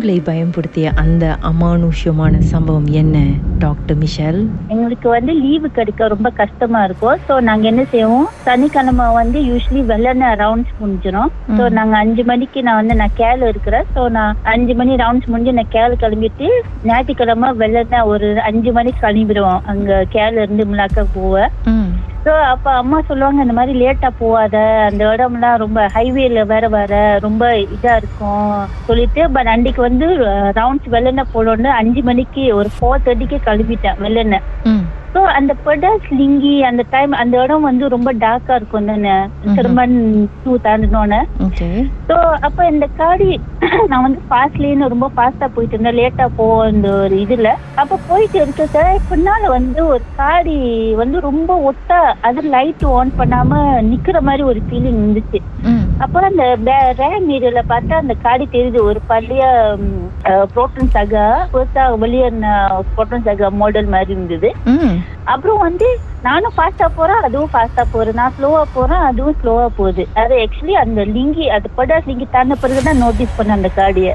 உங்களை பயன்படுத்திய அந்த அமானுஷ்யமான சம்பவம் என்ன டாக்டர் மிஷல்? எங்களுக்கு வந்து லீவு கிடைக்க ரொம்ப கஷ்டமா இருக்கும். ஸோ நாங்க என்ன செய்வோம்? சனிக்கிழமை வந்து யூஸ்வலி வெள்ளன ரவுண்ட்ஸ் முடிஞ்சிடும் ஸோ நாங்க அஞ்சு மணிக்கு நான் வந்து நான் கேள் இருக்கிறேன் ஸோ நான் அஞ்சு மணி ரவுண்ட்ஸ் முடிஞ்சு நான் கேள் கிளம்பிட்டு ஞாயிற்றுக்கிழமை வெள்ளன ஒரு அஞ்சு மணிக்கு கிளம்பிடுவோம் அங்க கேள் இருந்து முலாக்க போவேன். ஸோ அப்போ அம்மா சொல்லுவாங்க இந்த மாதிரி லேட்டா போகாத. அந்த இடம்லாம் ரொம்ப ஹைவேல வேற வேற ரொம்ப இதா இருக்கும். சொல்லிட்டு பட் அன்னைக்கு வந்து uh, ரவுண்ட்ஸ் வெள்ளன போடணும்னு அஞ்சு மணிக்கு ஒரு ஃபோர் தேர்ட்டிக்கு கிளம்பிட்டேன் வெள்ளன ஸோ அந்த படாஸ் லிங்கி அந்த டைம் அந்த இடம் வந்து ரொம்ப டார்க்கா இருக்கும் தானே? சிறுமன் டூ தாண்டினோன்னு ஸோ அப்போ இந்த காடி நான் வந்து ஃபாஸ்ட் லேன் ரொம்ப ஃபாஸ்டா போயிட்டு இருந்தேன். லேட்டா போவோம் இந்த ஒரு இதுல. அப்போ போயிட்டு இருக்க பின்னால வந்து ஒரு காடி வந்து ரொம்ப ஒட்டா அது லைட் ஆன் பண்ணாம நிக்கிற மாதிரி ஒரு ஃபீலிங் இருந்துச்சு. ம் அப்போ அந்த ரே மீடியில பார்த்தா அந்த காடி தெரியுது. ஒரு பழைய புரோட்டன் சகா புதுசா வெளியேறின புரோட்டன் சகா மாடல் மாதிரி இருந்தது. அப்புறம் வந்து நானும் ஃபாஸ்டா போறேன் அதுவும் ஃபாஸ்டா போறேன் நான் ஸ்லோவா போறேன் அதுவும் ஸ்லோவா போகுது. அது ஆக்சுவலி அந்த லிங்கி அது படாஸ் லிங்கி தாண்ட பிறகுதான் நோட்டீஸ் பண்ண அந்த காடியை.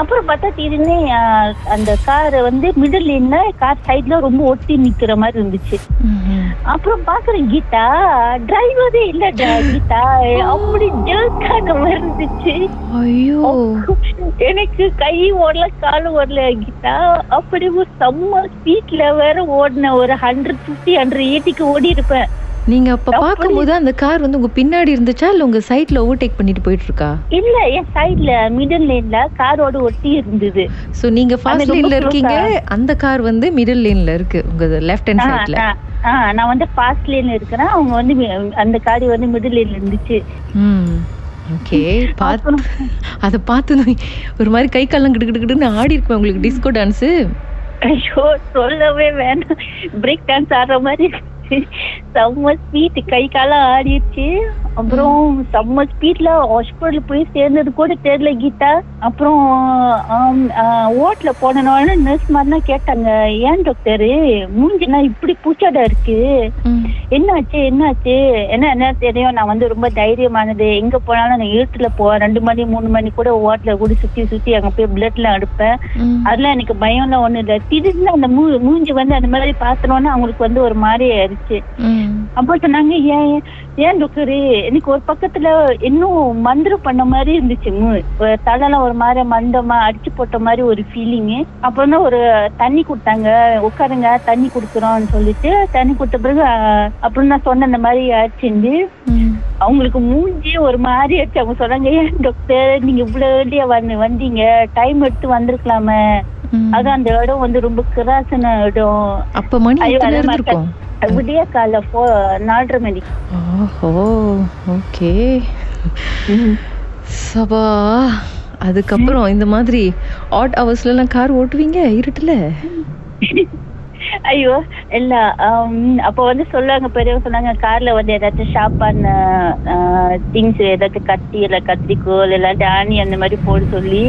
அப்புறம் பார்த்தா திடீர்னு அந்த கார் வந்து மிடில் லேன்ல கார் சைட்ல ரொம்ப ஒட்டி நிக்கிற மாதிரி இருந்துச்சு. அப்புறம் பாக்குறேன் கீதா டிரைவரே இல்லடா கீதா. அப்படி ஜெர்க்கான மாதிரி இருந்துச்சு ஐயோ. எனக்கு கை ஓடல காலு ஓடல கீதா. அப்படி ஒரு செம்ம ஸ்பீட்ல வேற ஓடின ஒரு ஹண்ட்ரட் பிப்டி ஹண்ட்ரட் எயிட்டிக்கு ஓடி இருப்பேன் நீங்க அப்ப பார்க்கும்போது அந்த கார் வந்து உங்க பின்னாடி இருந்துச்சா? இல்ல உங்க சைட்ல ஓவர்டேக் பண்ணிட்டு போயிட்டு இருக்கா இல்ல என் சைடுல மிடில் லேன்ல காரோட ஒட்டி இருந்தது. சோ நீங்க ரொம்ப லேன்ல இருக்கீங்க. அந்த கார் வந்து மிடில் லேன்ல இருக்கு. உங்க லெஃப்ட் ஹேண்ட் சைட்ல நான் வந்து ஃபாஸ்ட் லேன்ல இருக்கிறேன். அவங்க வந்து அந்த காடி வந்து மிடில் லேன்ல இருந்துச்சு. ஓகே பார்த்து அதை பார்த்து ஒரு மாதிரி கை காலம் கிடுக்கிட்டுன்னு ஆடி இருப்பேன் உங்களுக்கு டிஸ்கோ டான்ஸு ஐயோ சொல்லவே வேணாம். பிரேக் டான்ஸ் ஆடுற மாதிரி இருந்துச்சு. செம்ம ஸ்பீட் கை காலம் ஆடிடுச்சு. அப்புறம் செம்ம ஸ்பீட்ல ஹாஸ்பிட்டல் போய் சேர்ந்தது கூட தெரியல கீதா. அப்புறம் ஓட்ல போனோன்னு நர்ஸ் மாதிரிலாம் கேட்டாங்க ஏன் டாக்டர் மூஞ்சிலாம் இப்படி பூச்சாடா இருக்கு. என்னாச்சு என்னாச்சு? என்ன என்ன தெரியும்? நான் வந்து ரொம்ப தைரியமானது. எங்க போனாலும் நான் இருட்டுல போவேன் ரெண்டு மணி மூணு மணி கூட ஓட்டல கூட சுத்தி சுத்தி அங்க போய் பிளட்ல எடுப்பேன். ம். அதெல்லாம் எனக்கு பயம்லாம் ஒண்ணும் இல்ல. திடீர்னு அந்த மூ மூஞ்சி வந்து அந்த மாதிரி பார்த்தோன்னே அவங்களுக்கு வந்து ஒரு மாதிரி ம். அப்போ சொன்னாங்க ஏன் ஏன் டாக்டரு எனக்கு ஒரு பக்கத்துல இன்னும் மந்திரம் பண்ண மாதிரி இருந்துச்சு. தலைலாம் ஒரு மாதிரி மண்டமா அடிச்சு போட்ட மாதிரி ஒரு ஃபீலிங் அப்புறம் தான் ஒரு தண்ணி கொடுத்தாங்க. உட்காருங்க தண்ணி கொடுக்குறோம்னு சொல்லிட்டு தண்ணி கொடுத்த பிறகு அப்புறம் நான் சொன்ன இந்த மாதிரி ஆச்சுண்டு அவங்களுக்கு மூஞ்சி ஒரு மாதிரி ஆச்சு அவங்க சொன்னாங்க ஏன் டாக்டர் நீங்க இவ்வளவு வந்தீங்க. டைம் எடுத்து வந்திருக்கலாமே. அது அந்த இடம் வந்து ரொம்ப கிராசன இடம். அப்ப மணி எத்தனை இருந்திருக்கும் விடிய கால போ நாலரை மணி. ஓஹோ ஓகே. சபா அதுக்கப்புறம் இந்த மாதிரி ஆட் ஹவர்ஸ்ல எல்லாம் கார் ஓட்டுவீங்க இருட்டுல? ஐயோ இல்ல அப்ப வந்து சொல்லுவாங்க பெரியவங்க சொன்னாங்க கார்ல வந்து ஏதாச்சும் ஷாப்பான திங்ஸ் ஏதாச்சும் கத்தி இல்ல கத்திரிக்கோல் இல்லாட்டி ஆணி அந்த மாதிரி போட சொல்லி.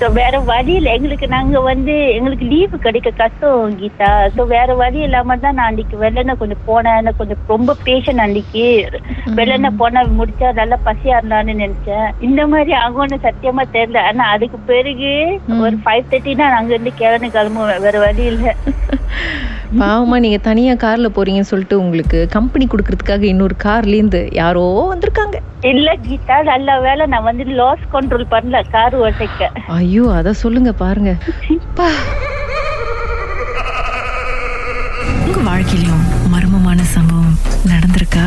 ஸோ வேற வழி இல்லை எங்களுக்கு நாங்க வந்து எங்களுக்கு லீவு கிடைக்க கஷ்டம் கீதா. ஸோ வேற வழி இல்லாம தான் நான் அன்னைக்கு வெள்ளன கொஞ்சம் போனேன். கொஞ்சம் ரொம்ப பேஷன் அன்னைக்கு. வெள்ளன போனா முடிச்சா நல்லா பசியா இருந்தான்னு நினைச்சேன். இந்த மாதிரி ஆகும்னு சத்தியமா தெரியல. ஆனா அதுக்கு பிறகு ஒரு ஃபைவ் தேர்ட்டினா அங்க இருந்து கிளம்பி கிளம்புவேன். வேற வழி இல்ல பாவமா நீங்க தனியா கார்ல போறீங்கன்னு சொல்லிட்டு உங்களுக்கு கம்பெனி கொடுக்கறதுக்காக இன்னொரு கார்ல இருந்து யாரோ வந்திருக்காங்க. இல்ல கீதா நல்ல வேலை நான் வந்து லாஸ் கண்ட்ரோல் பண்ணல கார் ஓட்டைக்க ஐயோ அத சொல்லுங்க பாருங்க. உங்க வாழ்க்கையிலும் மர்மமான சம்பவம் நடந்திருக்கா?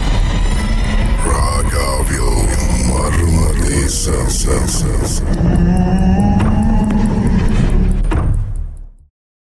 Sensação.